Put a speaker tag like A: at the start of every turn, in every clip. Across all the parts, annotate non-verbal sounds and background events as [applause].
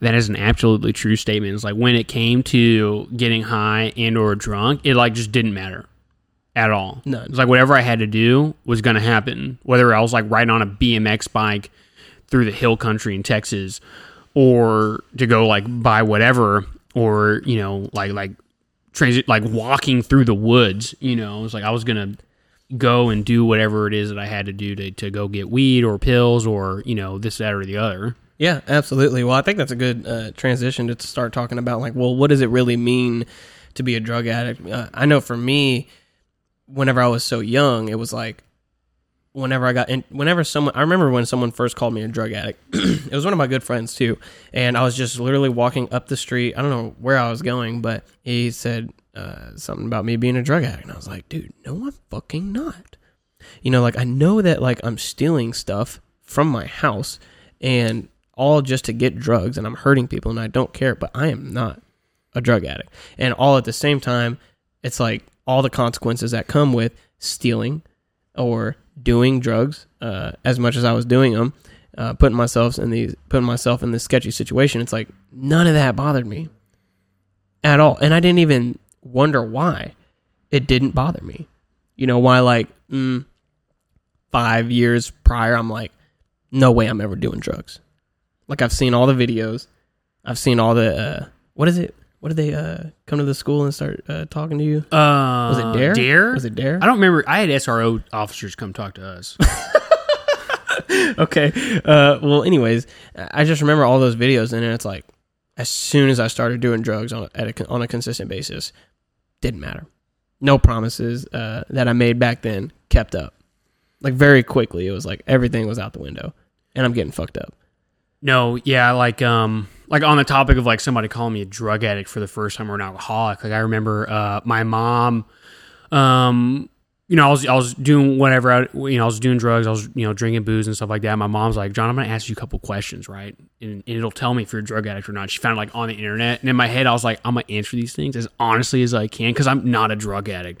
A: that is an absolutely true statement. It's like when it came to getting high and or drunk, it like just didn't matter at all.
B: None.
A: It's like whatever I had to do was going to happen. Whether I was like riding on a BMX bike through the hill country in Texas, or to go like buy whatever, or you know like like transit like walking through the woods. You know, it's like I was gonna go and do whatever it is that I had to do to, to go get weed or pills or you know this that or the other.
B: Yeah, absolutely. Well, I think that's a good uh, transition to start talking about like, well, what does it really mean to be a drug addict? Uh, I know for me, whenever I was so young, it was like whenever I got in, whenever someone, I remember when someone first called me a drug addict. [clears throat] it was one of my good friends too, and I was just literally walking up the street. I don't know where I was going, but he said uh, something about me being a drug addict, and I was like, dude, no, I'm fucking not. You know, like I know that like I'm stealing stuff from my house and all just to get drugs and I'm hurting people and I don't care, but I am not a drug addict. And all at the same time, it's like all the consequences that come with stealing or doing drugs uh, as much as I was doing them, uh, putting myself in these putting myself in this sketchy situation. It's like none of that bothered me at all, and I didn't even wonder why it didn't bother me. You know why? Like mm, five years prior, I'm like, no way, I'm ever doing drugs. Like I've seen all the videos, I've seen all the uh, what is it? What did they uh, come to the school and start uh, talking to you?
A: Uh,
B: Was it Dare?
A: Dare?
B: Was it Dare?
A: I don't remember. I had SRO officers come talk to us. [laughs]
B: okay. Uh, well, anyways, I just remember all those videos, and then it's like, as soon as I started doing drugs on at a, on a consistent basis, didn't matter. No promises uh, that I made back then kept up. Like very quickly, it was like everything was out the window, and I'm getting fucked up.
A: No, yeah, like um like on the topic of like somebody calling me a drug addict for the first time or an alcoholic, like I remember uh my mom um you know, I was I was doing whatever I you know, I was doing drugs, I was, you know, drinking booze and stuff like that. My mom's like, John, I'm gonna ask you a couple questions, right? And, and it'll tell me if you're a drug addict or not. She found it like on the internet. And in my head I was like, I'm gonna answer these things as honestly as I can, because I'm not a drug addict.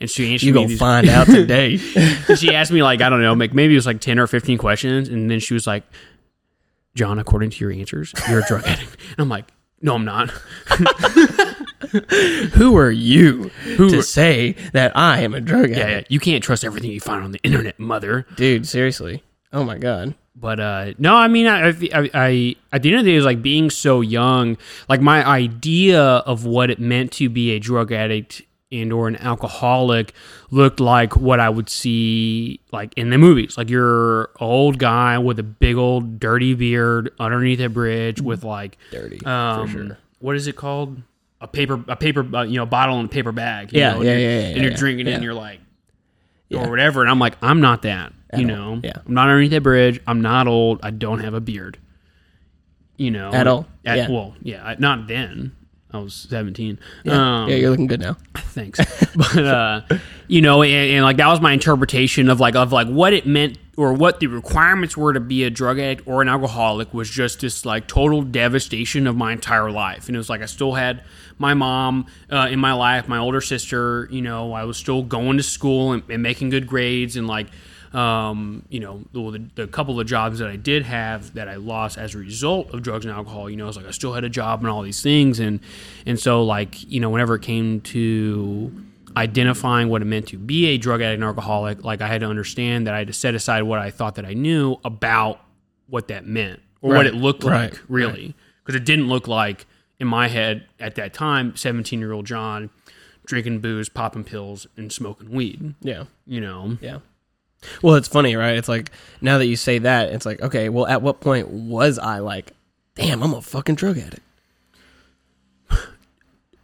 A: And she answered
B: You gonna
A: these
B: find [laughs] out today.
A: she asked me like I don't know, like maybe it was like ten or fifteen questions, and then she was like, "John, according to your answers, you're a drug [laughs] addict." And I'm like, "No, I'm not." [laughs]
B: Who are you
A: Who
B: to
A: are-
B: say that I am a drug addict?
A: yeah, yeah, you can't trust everything you find on the internet, mother.
B: Dude, seriously. Oh my god.
A: But uh, no, I mean, I, I, I, at the end of the day, it was like being so young. Like my idea of what it meant to be a drug addict and or an alcoholic looked like what I would see like in the movies. Like you're old guy with a big old dirty beard underneath a bridge with like
B: Dirty.
A: um,
B: for sure.
A: what is it called? A paper, a paper, uh, you know, bottle in a paper bag. you
B: Yeah,
A: know, and
B: yeah, yeah, yeah,
A: And you're
B: yeah,
A: drinking it, and you're like,
B: Yeah.
A: or whatever. And I'm like, I'm not that. you
B: all,
A: know,
B: yeah.
A: I'm not underneath that bridge. I'm not old. I don't have a beard. You know,
B: At all,
A: At,
B: yeah.
A: Well, yeah, not then. I was 17.
B: Yeah,
A: Um,
B: yeah, you're looking good now. [laughs]
A: thanks but uh you know and, and like that was my interpretation of like of like what it meant or what the requirements were to be a drug addict or an alcoholic was just this like total devastation of my entire life and it was like i still had my mom uh, in my life my older sister you know i was still going to school and, and making good grades and like um, you know, the, the couple of jobs that I did have that I lost as a result of drugs and alcohol, you know, it's like I still had a job and all these things. And, and so like, you know, whenever it came to identifying what it meant to be a drug addict and alcoholic, like I had to understand that I had to set aside what I thought that I knew about what that meant or what it looked
B: right,
A: like really. Because it didn't look like in my head at that time, 17 year old John drinking booze, popping pills and smoking weed,
B: Yeah.
A: you know?
B: Yeah. Well, it's funny, right? It's like now that you say that, it's like, okay, well, at what point was I like, damn, I'm a fucking drug addict?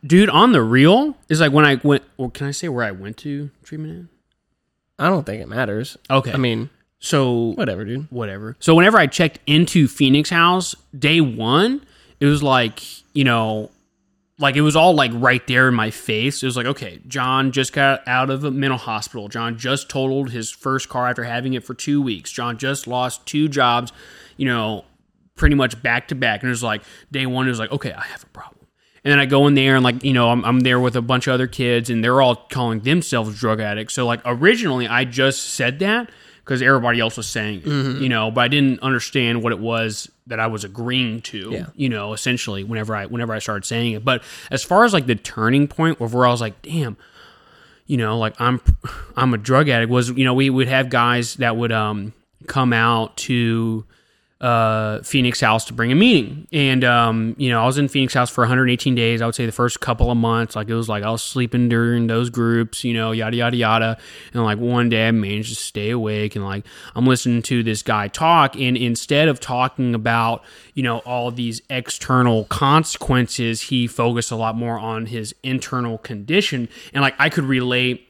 A: dude on the real is like when i went or can i say where i went to treatment
B: I don't think it matters.
A: okay
B: I mean,
A: so
B: whatever, dude.
A: whatever so whenever i checked into phoenix house day one it was like you know like it was all like right there in my face. It was like okay john just got out of a mental hospital. John just totaled his first car after having it for two weeks. John just lost two jobs you know pretty much back to back. And it was like day one it was like okay i have a problem. And then I go in there and like you know I'm, I'm there with a bunch of other kids and they're all calling themselves drug addicts. So like originally I just said that because everybody else was saying it, you know, but I didn't understand what it was that I was agreeing to,
B: Yeah.
A: you know, essentially whenever I whenever I started saying it. But as far as like the turning point of where I was like, damn, you know, like I'm [sighs] I'm a drug addict was, you know, we would have guys that would um come out to uh Phoenix House to bring a meeting. And um, you know, I was in Phoenix House for 118 days. I would say the first couple of months, like it was like I was sleeping during those groups, you know, yada yada yada. And like one day I managed to stay awake and like I'm listening to this guy talk and instead of talking about, you know, all these external consequences, he focused a lot more on his internal condition. And like I could relate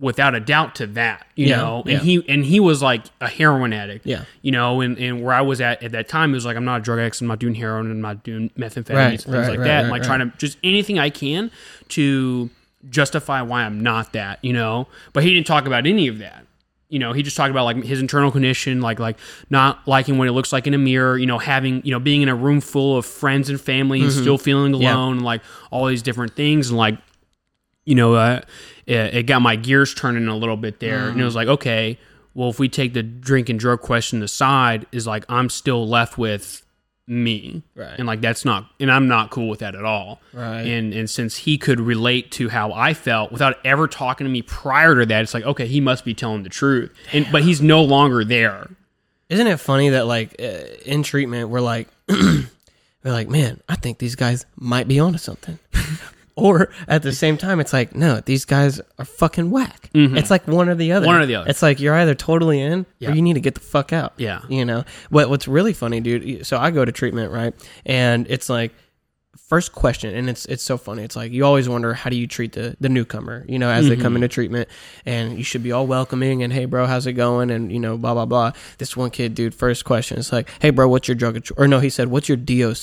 A: without a doubt to that, you
B: Yeah,
A: know. And
B: yeah.
A: he and he was like a heroin addict.
B: Yeah.
A: You know, and, and where I was at at that time, it was like I'm not a drug addict, I'm not doing heroin, I'm not doing methamphetamines,
B: Right,
A: things
B: right,
A: like
B: right,
A: that. like trying to just anything I can to justify why I'm not that, you know. But he didn't talk about any of that. You know, he just talked about like his internal condition, like like not liking what it looks like in a mirror, you know, having you know being in a room full of friends and family and still feeling
B: Mm-hmm. Yeah.
A: alone, and like all these different things, and like you know, uh, it, it got my gears turning a little bit there. And it
B: Mm.
A: was like, okay, well, if we take the drink and drug question aside, is like I'm still left with me,
B: Right.
A: And like that's not, and I'm not cool with that at all,
B: Right.
A: And and since he could relate to how I felt without ever talking to me prior to that, it's like, okay, he must be telling the truth, and but he's no longer there.
B: Isn't it funny that like uh, in treatment we're like [clears throat] we're like, man, I think these guys might be onto something. [laughs] or at the same time, it's like, no, these guys are fucking whack. It's like one or the other.
A: Mm-hmm. One or the other.
B: It's like you're either totally in
A: Yeah.
B: or you need to get the fuck out.
A: Yeah.
B: You know. What What's really funny, dude? So I go to treatment, right? And it's like first question and it's it's so funny it's like you always wonder how do you treat the the newcomer you know as they
A: Mm-hmm.
B: come into treatment and you should be all welcoming and hey bro how's it going and you know blah blah blah this one kid dude first question is like hey bro what's your drug or no he said what's your doc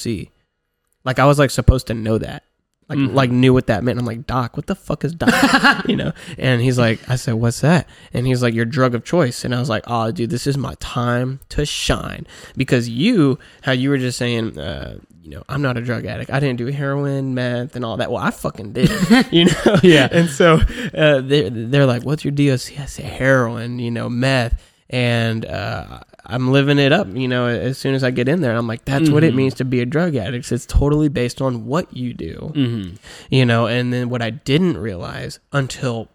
B: like i was like supposed to know that like
A: Mm-hmm.
B: like knew what that meant. I'm like doc what the fuck is doc? [laughs] You know? And he's like i said what's that? And he's like your drug of choice. And i was like oh dude this is my time to shine. Because you how you were just saying uh you know i'm not a drug addict. I didn't do heroin meth and all that. Well i fucking did [laughs] you know?
A: Yeah.
B: and so uh they're, they're like what's your doc i say heroin you know meth and uh i'm living it up you know as soon as i get in there i'm like that's what it means to be a drug addict it's totally based on what you do
A: Mm-hmm.
B: you know and then what i didn't realize until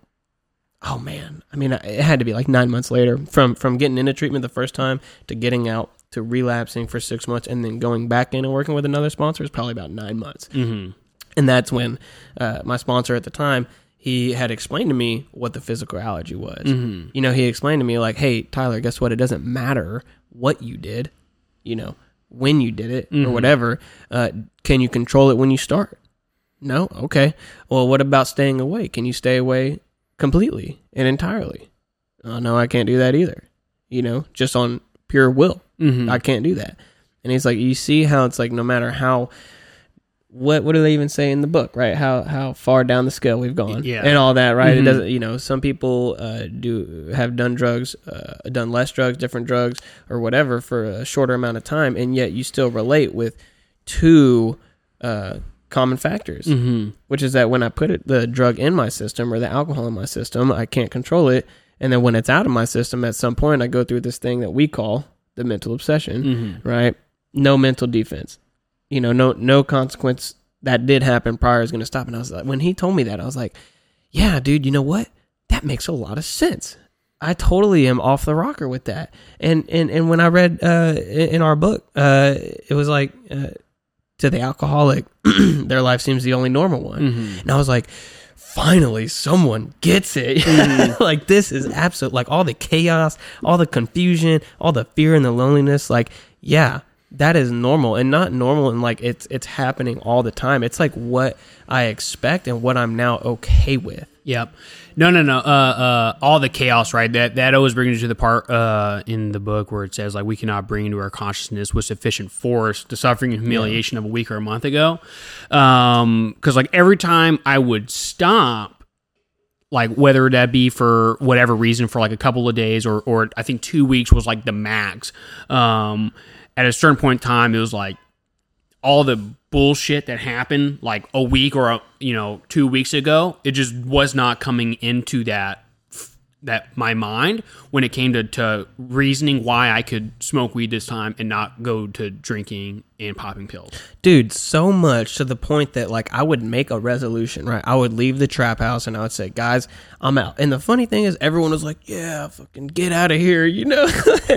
B: oh man i mean it had to be like nine months later from from getting into treatment the first time to getting out to relapsing for six months and then going back in and working with another sponsor is probably about nine months
A: Mm-hmm.
B: and that's when uh, my sponsor at the time he had explained to me what the physical allergy was.
A: Mm-hmm.
B: you know he explained to me like hey Tyelur guess what? It doesn't matter what you did you know when you did it or whatever uh, can you control it when you start? No? Okay. Well what about staying away? Can you stay away completely and entirely? Oh no i can't do that either. You know just on pure will.
A: Mm-hmm.
B: I can't do that. And he's like, you see how it's like no matter how what what do they even say in the book, right? How how far down the scale we've gone,
A: Yeah.
B: and all that, right? It
A: Mhm.
B: doesn't, you know, some people uh, do have done drugs, uh, done less drugs, different drugs, or whatever for a shorter amount of time, and yet you still relate with two uh, common factors,
A: Mm-hmm.
B: which is that when I put it, the drug in my system or the alcohol in my system, I can't control it, and then when it's out of my system, at some point, I go through this thing that we call the mental obsession
A: Mm-hmm.
B: right? No mental defense. You know, no no consequence that did happen prior is going to stop. And I was like, when he told me that, I was like, yeah, dude, you know what? That makes a lot of sense. I totally am off the rocker with that. And and and when I read uh, in our book, uh, it was like uh, to the alcoholic, [clears throat] their life seems the only normal one.
A: Mm-hmm.
B: And I was like, finally, someone gets it. [laughs] like, this is absolute, like, all the chaos, all the confusion, all the fear and the loneliness. Like, yeah, that is normal and not normal. And like, it's, it's happening all the time. It's like what I expect and what I'm now okay with.
A: Yep. No, no, no. Uh, uh, all the chaos, right? That that always brings you to the part uh, in the book where it says like we cannot bring into our consciousness with sufficient force the suffering and humiliation of a week or a month ago. Um, because like every time I would stop, like whether that be for whatever reason for like a couple of days or or I think two weeks was like the max. Um, at a certain point in time, it was like all the bullshit that happened like a week or a, you know two weeks ago it just was not coming into that that my mind when it came to, to reasoning why I could smoke weed this time and not go to drinking and popping pills.
B: dude so much to the point that like i would make a resolution right? I would leave the trap house and i would say guys i'm out. And the funny thing is everyone was like yeah fucking get out of here you know?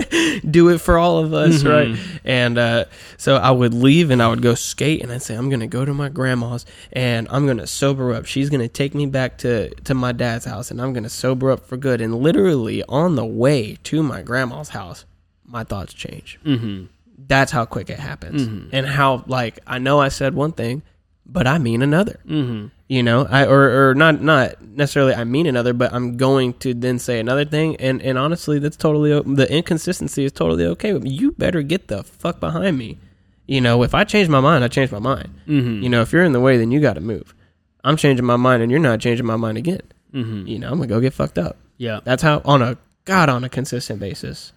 B: [laughs] Do it for all of us right? And uh, so i would leave and i would go skate and i'd say i'm gonna go to my grandma's and i'm gonna sober up. She's gonna take me back to to my dad's house and i'm gonna sober up for good. And literally on the way to my grandma's house my thoughts change.
A: Mm-hmm.
B: That's how quick it happens. And how like i know i said one thing but i mean another.
A: Mm-hmm.
B: you know i or, or not not necessarily i mean another but i'm going to then say another thing. And and honestly that's totally the inconsistency is totally okay with me. You better get the fuck behind me. You know if i change my mind i change my mind.
A: Mm-hmm.
B: you know if you're in the way then you got to move. I'm changing my mind and you're not changing my mind again.
A: Mm-hmm.
B: you know i'm gonna go get fucked up.
A: Yeah.
B: that's how on a god on a consistent basis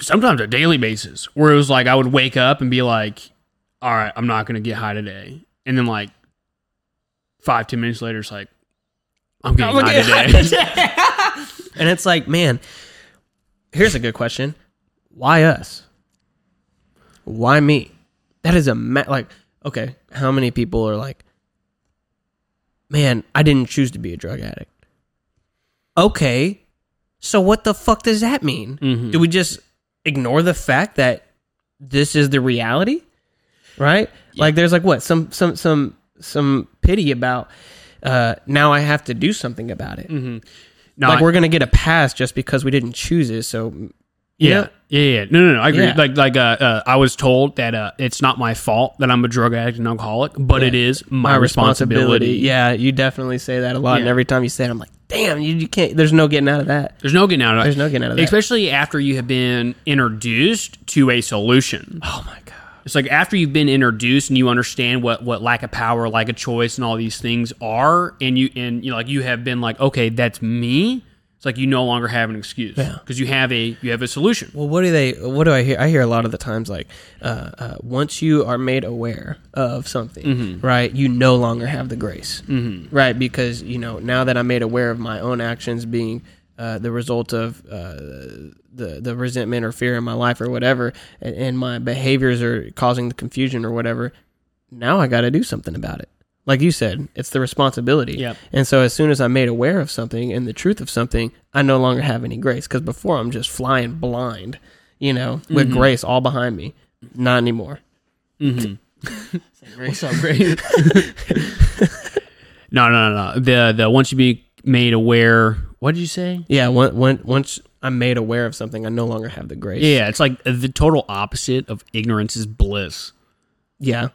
A: sometimes a daily basis where it was like I would wake up and be like, all right, I'm not going to get high today. And then like five, ten minutes later, it's like, I'm getting
B: I'm
A: high
B: gonna
A: today. [laughs] [laughs]
B: And it's like, man, here's a good question. Why us? Why me? That is a ma- like okay, how many people are like man, I didn't choose to be a drug addict. Okay. So what the fuck does that mean?
A: Mhm.
B: Do we just ignore the fact that this is the reality? Right? Like there's like what? Some some some some pity about uh now I have to do something about it
A: Mm-hmm. No,
B: like we're gonna get a pass just because we didn't choose it. So
A: yeah,
B: yeah.
A: yeah, yeah. No, no, no. I agree.
B: Yeah.
A: Like, like, uh, uh, I was told that uh, it's not my fault that I'm a drug addict and alcoholic, but
B: Yeah.
A: it is my, responsibility.
B: Yeah, you definitely say that a lot, and every time you say it, I'm like, damn, you, you can't. There's no getting out of that.
A: There's no getting out of it.
B: There's no getting out of that.
A: Especially after you have been introduced to a solution.
B: oh my god.
A: It's like after you've been introduced and you understand what what lack of power, lack of choice, and all these things are, and you and you know, like you have been like, okay, that's me. It's like you no longer have an excuse
B: Yeah.
A: because you have a you have a solution.
B: Well, what do they? What do I hear? I hear a lot of the times like, uh, uh, once you are made aware of something,
A: Mm-hmm.
B: right, you no longer have the grace, mm-hmm. right? Because you know now that I'm made aware of my own actions being uh, the result of uh, the the resentment or fear in my life or whatever, and, and my behaviors are causing the confusion or whatever. Now I got to do something about it. Like you said, it's the responsibility.
A: Yep.
B: And so as soon as I'm made aware of something and the truth of something, I no longer have any grace because before I'm just flying blind, you know, with mm-hmm. grace all behind me. Not anymore. Mm-hmm.
A: grace What's up, great? [laughs] no, no, no, no. The the once you be made aware, what did you say?
B: Yeah, when, when, once I'm made aware of something, I no longer have the grace.
A: Yeah, it's like the total opposite of ignorance is bliss.
B: Yeah.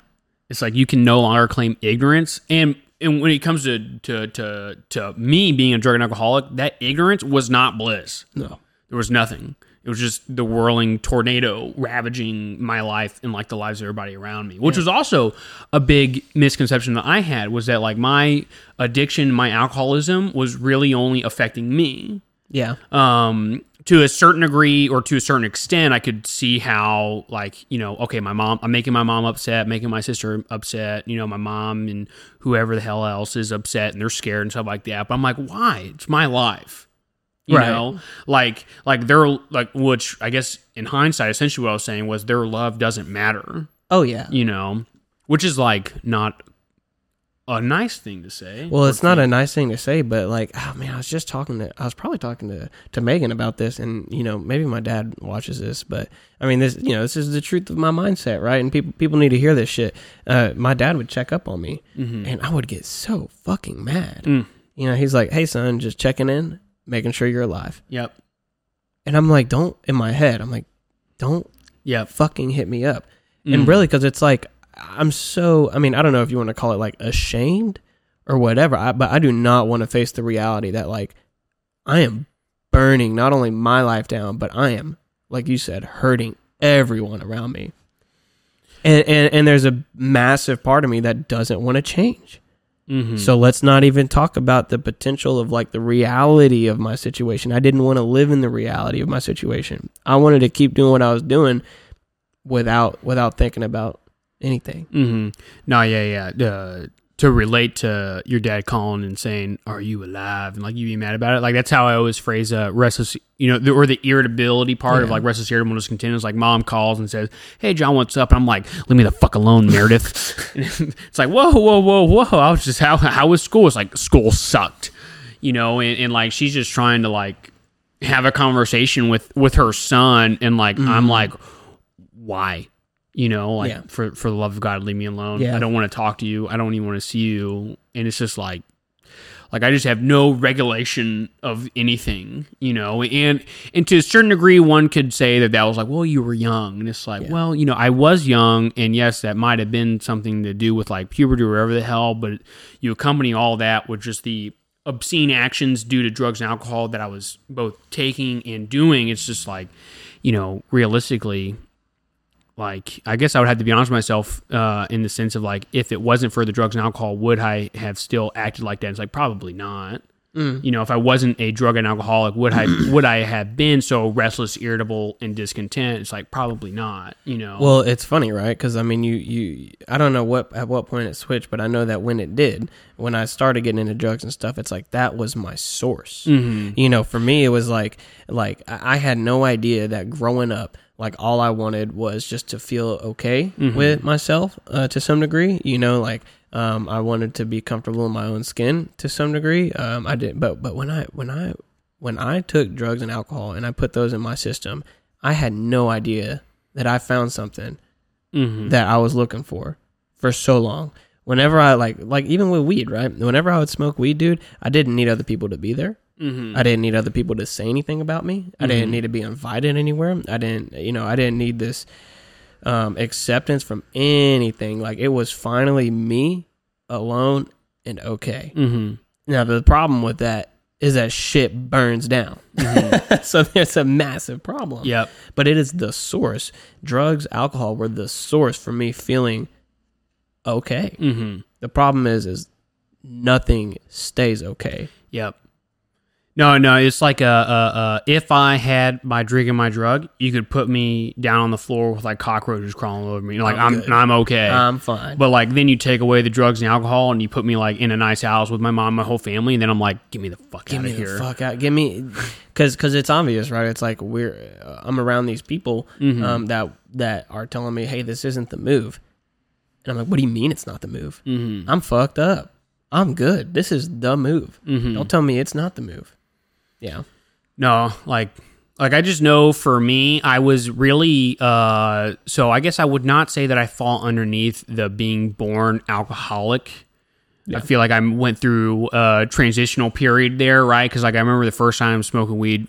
A: It's like you can no longer claim ignorance, and and when it comes to to to to me being a drug and alcoholic, that ignorance was not bliss.
B: No.
A: There was nothing. It was just the whirling tornado ravaging my life and like the lives of everybody around me, which was also a big misconception that I had was that like my addiction, my alcoholism was really only affecting me.
B: Yeah.
A: Um, to a certain degree or to a certain extent, I could see how like you know, okay, my mom, I'm making my mom upset, making my sister upset, you know, my mom and whoever the hell else is upset and they're scared and stuff like that. But I'm like, why? It's my life. You
B: Right.
A: know, like like their like which I guess in hindsight, essentially what I was saying was their love doesn't matter.
B: Oh, yeah.
A: You know, which is like not a nice thing to say.
B: Well, it's not a nice thing to say, but like, oh man, I was just talking to, I was probably talking to, to Megan about this, and you know, maybe my dad watches this, but I mean, this, you know, this is the truth of my mindset, right? And people, people need to hear this shit. Uh, my dad would check up on me, and I would get so fucking mad.
A: Mm.
B: You know, he's like, "Hey, son, just checking in, making sure you're alive,"
A: Yep.
B: and I'm like, "Don't." In my head, I'm like, "Don't
A: yeah,
B: fucking hit me up,"
A: Mm.
B: and really, because it's like, I'm so. I mean, I don't know if you want to call it like ashamed or whatever, I, but I do not want to face the reality that like I am burning not only my life down, but I am, like you said, hurting everyone around me. And and, and there's a massive part of me that doesn't want to change.
A: Mm-hmm.
B: So let's not even talk about the potential of like the reality of my situation. I didn't want to live in the reality of my situation. I wanted to keep doing what I was doing without without thinking about anything.
A: Mm-hmm. No, yeah, yeah. Uh, to relate to your dad calling and saying, "Are you alive?" and like you be mad about it. Like that's how I always phrase uh, restless, you know, the, or the irritability part of like restless irritable discontinuous. Like mom calls and says, "Hey John, what's up?" And I'm like, "Leave me the fuck alone, Meredith." [laughs] It's like, whoa, whoa, whoa, whoa. I was just how how was school? It's like school sucked, you know, and, and like she's just trying to like have a conversation with with her son, and like I'm like, why? You know, like
B: Yeah.
A: for for the love of God, leave me alone.
B: Yeah.
A: I don't want to talk to you. I don't even want to see you. And it's just like, like I just have no regulation of anything, you know. And and to a certain degree, one could say that that was like, well, you were young, and it's like,
B: Yeah.
A: well, you know, I was young, and yes, that might have been something to do with like puberty or whatever the hell. But you accompany all that with just the obscene actions due to drugs and alcohol that I was both taking and doing. It's just like, you know, realistically, like I guess I would have to be honest with myself uh, in the sense of like if it wasn't for the drugs and alcohol, would I have still acted like that? It's like probably not.
B: Mm.
A: You know, if I wasn't a drug and alcoholic, would I [clears throat] would I have been so restless, irritable, and discontent? It's like probably not. You know.
B: Well, it's funny, right? Because I mean, you you I don't know what at what point it switched, but I know that when it did, when I started getting into drugs and stuff, it's like that was my source.
A: Mhm.
B: You know, for me, it was like like I had no idea that growing up, like all I wanted was just to feel okay with myself uh, to some degree. You know, like um, I wanted to be comfortable in my own skin to some degree. Um, I did, but but when I when I when I took drugs and alcohol and I put those in my system, I had no idea that I found something
A: Mhm.
B: that I was looking for for so long. Whenever I like like even with weed, right? Whenever I would smoke weed, dude, I didn't need other people to be there.
A: Mhm.
B: I didn't need other people to say anything about me. I didn't need to be invited anywhere. I didn't, you know, I didn't need this um, acceptance from anything. Like it was finally me alone and okay.
A: Mhm.
B: Now the problem with that is that shit burns down. [laughs] so there's a massive problem.
A: Yep.
B: But it is the source. Drugs, alcohol were the source for me feeling okay.
A: Mhm.
B: The problem is is nothing stays okay.
A: Yep. No, no, it's like a, a, a if I had my drink and my drug, you could put me down on the floor with like cockroaches crawling over me. Like
B: I'm
A: I'm. I'm okay.
B: I'm fine.
A: but like then you take away the drugs and alcohol and you put me like in a nice house with my mom, my whole family, and then I'm like, give me the fuck
B: Get
A: out
B: me
A: of
B: the
A: here.
B: fuck out. Give me, because because it's obvious, right? It's like we're uh, I'm around these people
A: Mm-hmm.
B: um, that that are telling me, hey, this isn't the move, and I'm like, what do you mean it's not the move?
A: Mm-hmm.
B: I'm fucked up. I'm good. This is the move.
A: Mm-hmm.
B: Don't tell me it's not the move. Yeah.
A: No, like like I just know for me, I was really uh so I guess I would not say that I fall underneath the being born alcoholic. I feel like I went through a transitional period there, right? Because like I remember the first time smoking weed.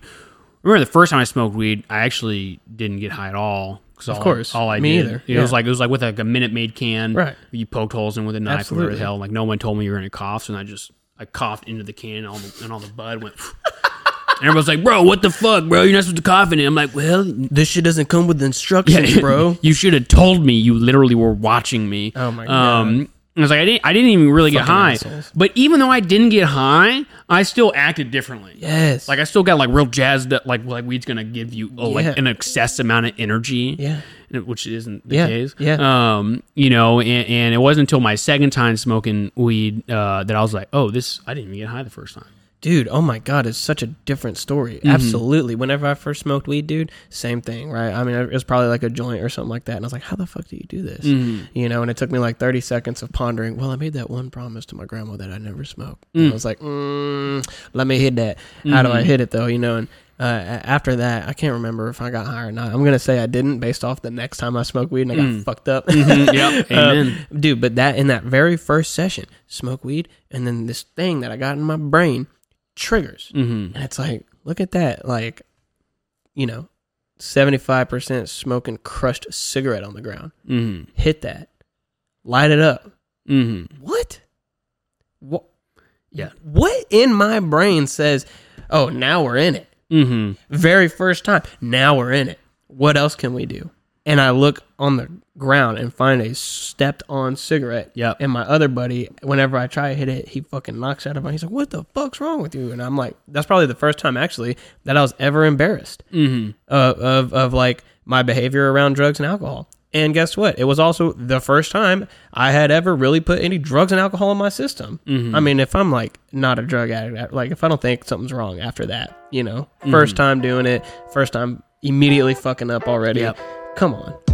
A: Remember the first time I smoked weed, I actually didn't get high at all. Cause all,
B: course.
A: all I
B: Me
A: did,
B: either.
A: It was like it was like with like a Minute Maid can,
B: Right.
A: You poked holes in with a knife, or whatever
B: Absolutely.
A: the hell. Like no one told me you were gonna cough, so I just I coughed into the can, and all the, and all the bud went. [laughs] And everyone's like, "Bro, what the fuck, bro? You're not supposed to cough in it." I'm like, "Well,
B: This shit doesn't come with instructions, [laughs] bro.
A: you should have told me. You literally were watching me."
B: Oh my God.
A: Um, I was like, I didn't, I didn't even really get
B: Fucking
A: high.
B: assholes.
A: But even though I didn't get high, I still acted differently.
B: Yes.
A: Like I still got like real jazzed up, like like weed's gonna give you uh, like an excess amount of energy.
B: Yeah.
A: and- which isn't the
B: Yeah,
A: case.
B: yeah.
A: Um, you know, and, and it wasn't until my second time smoking weed uh, that I was like, oh, this I didn't even get high the first time.
B: Dude oh my god it's such a different story
A: Mm-hmm.
B: absolutely whenever i first smoked weed dude same thing right i mean it was probably like a joint or something like that and i was like how the fuck do you do this
A: Mm-hmm.
B: you know and it took me like 30 seconds of pondering well i made that one promise to my grandma that i never smoke and i was like mm, let me hit that how do i hit it though you know and uh, after that, I can't remember if I got high or not. I'm gonna say I didn't, based off the next time I smoked weed and I got fucked up. [laughs]
A: yep.
B: Uh,
A: Amen.
B: dude. But that in that very first session, smoke weed, and then this thing that I got in my brain triggers,
A: Mm-hmm.
B: and it's like, look at that, like, you know, seventy five percent smoking crushed cigarette on the ground.
A: Mm-hmm.
B: Hit that, light it up.
A: Mm-hmm.
B: What? What?
A: Yeah.
B: What in my brain says, oh, now we're in it?
A: Mm-hmm.
B: Very first time. Now we're in it. What else can we do? And I look on the ground and find a stepped on cigarette.
A: Yep.
B: And my other buddy, whenever I try to hit it, he fucking knocks out of it. He's like, "What the fuck's wrong with you?" And I'm like, "That's probably the first time actually that I was ever embarrassed
A: Mm-hmm.
B: uh, of of like my behavior around drugs and alcohol." And guess what? It was also the first time I had ever really put any drugs and alcohol in my system. I mean, if I'm like not a drug addict, like if I don't think something's wrong after that, you know, first time doing it, first time immediately fucking up already.
A: Yep.
B: Come on.